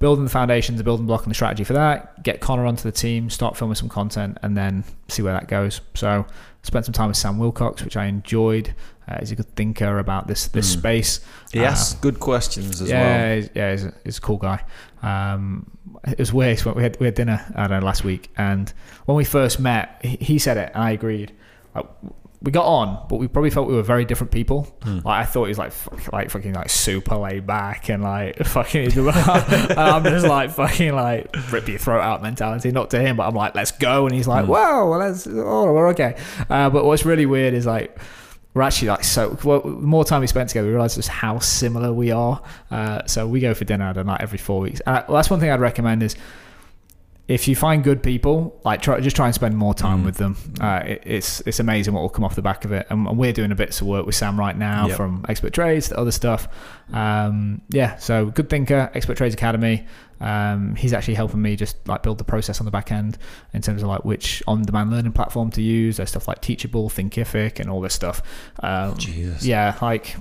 Building the foundations, the building block, and the strategy for that. Get Connor onto the team, start filming some content, and then see where that goes. So, spent some time with Sam Wilcox, which I enjoyed. Uh, he's a good thinker about this this Mm. space. Yes, Uh, good questions as yeah, well. he's, yeah, he's a, he's a cool guy. Um, it was weird. We had we had dinner I don't know last week, and when we first met, he, he said it, and I agreed. Like, we got on, but we probably felt we were very different people. Hmm. Like I thought he was like fuck, like fucking like super laid back and like fucking. and I'm just like fucking like rip your throat out mentality. Not to him, but I'm like let's go, and he's like Hmm. whoa, well, let's oh we're okay. Uh, but what's really weird is like we're actually like so well, the more time we spent together we realized just how similar we are uh, so we go for dinner don't know, like every four weeks and I, well, that's one thing i'd recommend is if you find good people like try just try and spend more time Mm. with them uh, it, it's it's amazing what will come off the back of it and, and we're doing a bits of work with sam right now Yep. from expert trades to other stuff um, yeah so good thinker expert trades academy um, he's actually helping me just like build the process on the back end in terms of like which on-demand learning platform to use there's stuff like teachable thinkific and all this stuff um, Jesus. yeah, like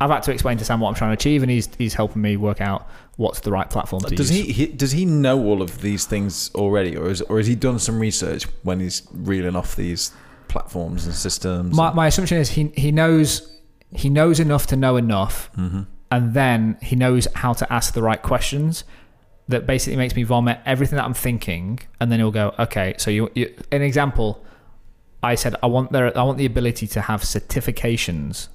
I've had to explain to Sam what I'm trying to achieve, and he's he's helping me work out what's the right platform to Does use. he, he does he know all of these things already, or is or has he done some research when he's reeling off these platforms and systems? My my assumption is he he knows he knows enough to know enough, hmm and then he knows how to ask the right questions. That basically makes me vomit everything that I'm thinking, and then he'll go, okay. So you, you an example. I said I want there I want the ability to have certifications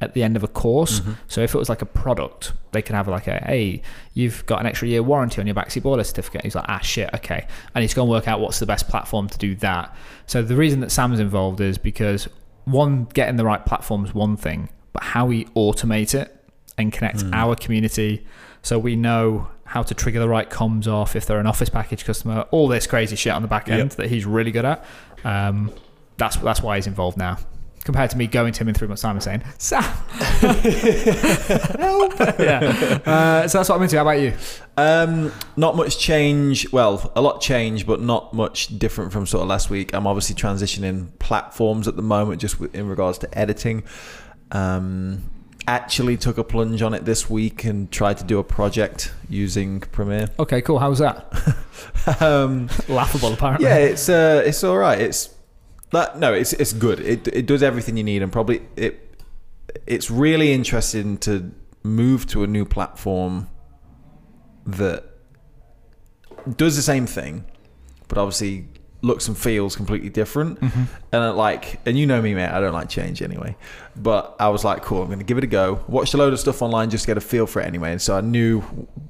at the end of a course. Mm-hmm. So if it was like a product, they could have like a hey, you've got an extra year warranty on your Baxi boiler certificate. He's like, ah shit, okay. And he's gonna work out what's the best platform to do that. So the reason that Sam's involved is because one, getting the right platform is one thing, but how we automate it and connect Mm. our community so we know how to trigger the right comms off if they're an office package customer, all this crazy shit on the back end Yep. that he's really good at. Um, that's that's why he's involved now. Compared to me going to him in three months' time and saying, Sam, help. yeah. Uh, so that's what I'm into. How about you? Um, not much change. Well, a lot change, but not much different from sort of last week. I'm obviously transitioning platforms at the moment, just in regards to editing. Um, actually took a plunge on it this week and tried to do a project using Premiere. Okay, cool. How was that? um, Laughable, apparently. yeah, it's uh, it's all right. It's that no, it's it's good. It it does everything you need, and probably it it's really interesting to move to a new platform that does the same thing, but obviously looks and feels completely different. Mm-hmm. And like, and you know me, mate, I don't like change anyway. But I was like, cool, I'm going to give it a go. Watched a load of stuff online just to get a feel for it anyway. And so I knew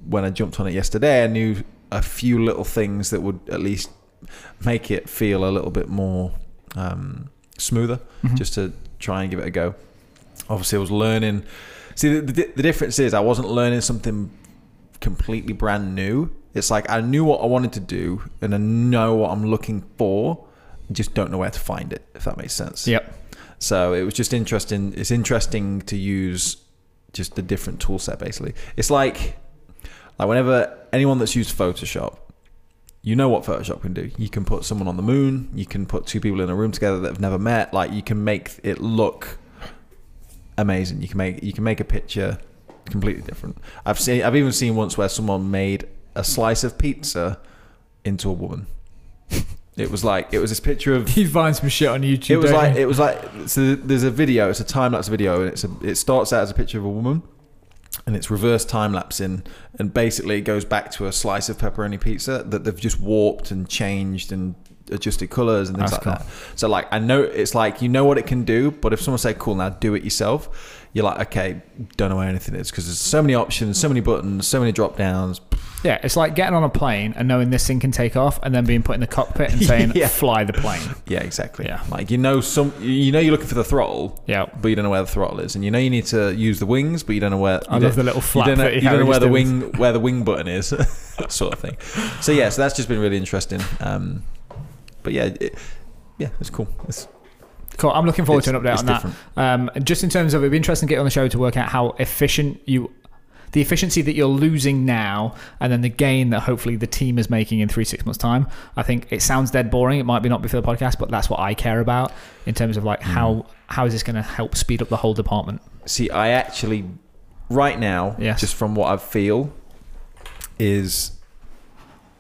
when I jumped on it yesterday, I knew a few little things that would at least make it feel a little bit more um, smoother, Mhm. just to try and give it a go. Obviously, I was learning. See, the, the, the difference is I wasn't learning something completely brand new. It's like I knew what I wanted to do and I know what I'm looking for. I just don't know where to find it, if that makes sense. Yep. So it was just interesting. It's interesting to use just a different tool set, basically. It's like, like whenever anyone that's used Photoshop, you know what Photoshop can do. You can put someone on the moon. You can put two people in a room together that have never met. Like you can make it look amazing. You can make you can make a picture completely different. I've seen. I've even seen once where someone made a slice of pizza into a woman. It was like it was this picture of You find some shit on YouTube. it was like you? it was like so there's a video it's a time lapse video and it's a, it starts out as a picture of a woman and it's reverse time lapsing and basically it goes back to a slice of pepperoni pizza that they've just warped and changed and adjusted colors and things That's like that so like i know it's like you know what it can do but if someone say cool now do it yourself you're like okay don't know where anything is because there's so many options so many buttons so many drop downs yeah, it's like getting on a plane and knowing this thing can take off, and then being put in the cockpit and saying Yeah. "fly the plane." yeah exactly Yeah. like you know some you know you're looking for the throttle Yeah. but you don't know where the throttle is, and you know you need to use the wings, but you don't know where. I love the little You don't know, you don't know where the wing where the wing button is, sort of thing. So yeah, so that's just been really interesting. Um, but yeah, it, yeah, it's cool. It's, Cool. I'm looking forward to an update on that. Um, just in terms of it'd be interesting to get on the show to work out how efficient you, the efficiency that you're losing now, and then the gain that hopefully the team is making in three six months time. I think it sounds dead boring. It might be not be for the podcast, but that's what I care about in terms of like how how is this going to help speed up the whole department. See, I actually, right now, Yes. just from what I feel, is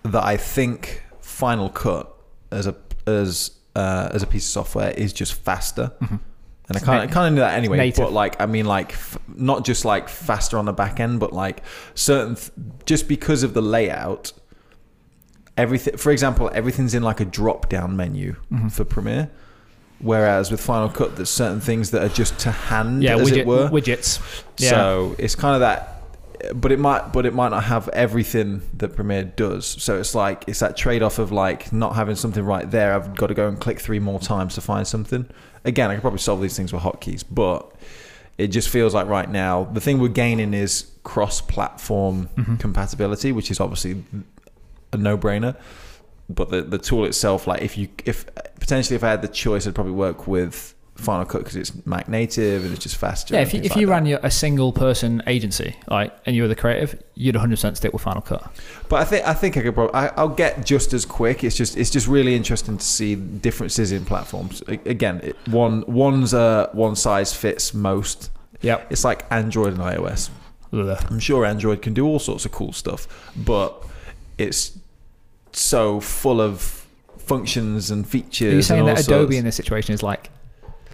that I think Final Cut as a as uh, as a piece of software is just faster. And I kind of kind of knew that anyway. native. But like, I mean, like, f- not just like faster on the back end, but like certain, th- just because of the layout, everything. For example, everything's in like a drop down menu Mhm. for Premiere. Whereas with Final Cut, there's certain things that are just to hand, Yeah, as widget, it were. widgets. Yeah. So it's kind of that, but it might, but it might not have everything that Premiere does. So it's like it's that trade off of like not having something right there. I've got to go and click three more times to find something. Again, I could probably solve these things with hotkeys, but it just feels like right now the thing we're gaining is cross-platform Mhm. compatibility, which is obviously a no-brainer. But the the tool itself, like if you if potentially if I had the choice, I'd probably work with Final Cut because it's Mac native and it's just faster. Yeah, if you, if like you that. ran your, a single person agency, like, and you were the creative, you'd 100% stick with Final Cut. But I think I think I could probably I, I'll get just as quick. It's just it's just really interesting to see differences in platforms. Again, it, one one's uh one size fits most. Yeah, It's like Android and iOS. Ugh. I'm sure Android can do all sorts of cool stuff, but it's so full of functions and features. Are you saying that Adobe sorts. in this situation is like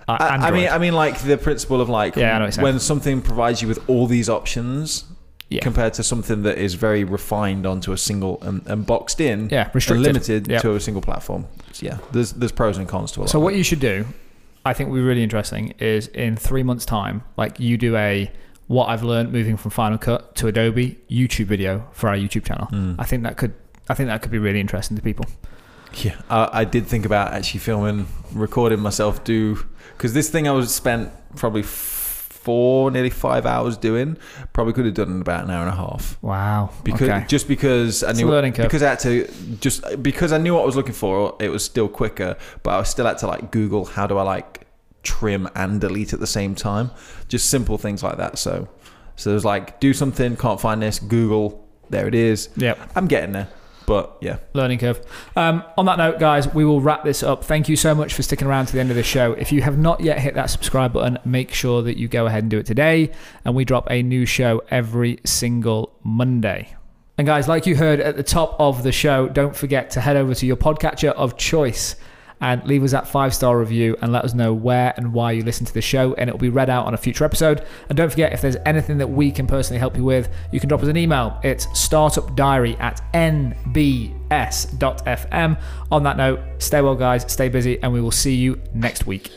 uh, I, I mean, I mean, like the principle of like Yeah, I know what you're saying. when something provides you with all these options, Yeah. compared to something that is very refined onto a single and, and boxed in, yeah, and restricted. limited Yep. to a single platform. So, yeah, there's there's pros and cons to it. So what you should do, I think would be really interesting, is in three months' time, like you do a what I've learned moving from Final Cut to Adobe YouTube video for our YouTube channel. Mm. I think that could, I think that could be really interesting to people. Yeah, I, I did think about actually filming, recording myself do because this thing I was spent probably four, nearly five hours doing. Probably could have done in about an hour and a half. Wow. Because okay. just because I It's knew curve. because I had to just because I knew what I was looking for, it was still quicker. But I still had to like Google how do I like trim and delete at the same time, just simple things like that. So so there's like do something, can't find this, Google, there it is. Yep. I'm getting there, but yeah, learning curve. Um, on that note, guys, we will wrap this up. Thank you so much for sticking around to the end of the show. If you have not yet hit that subscribe button, make sure that you go ahead and do it today. And we drop a new show every single Monday. And guys, like you heard at the top of the show, don't forget to head over to your podcatcher of choice and leave us that five star review and let us know where and why you listen to the show, and it will be read out on a future episode. And don't forget, if there's anything that we can personally help you with, you can drop us an email. It's startupdiary at nbs.fm. On that note, stay well, guys, stay busy, and we will see you next week.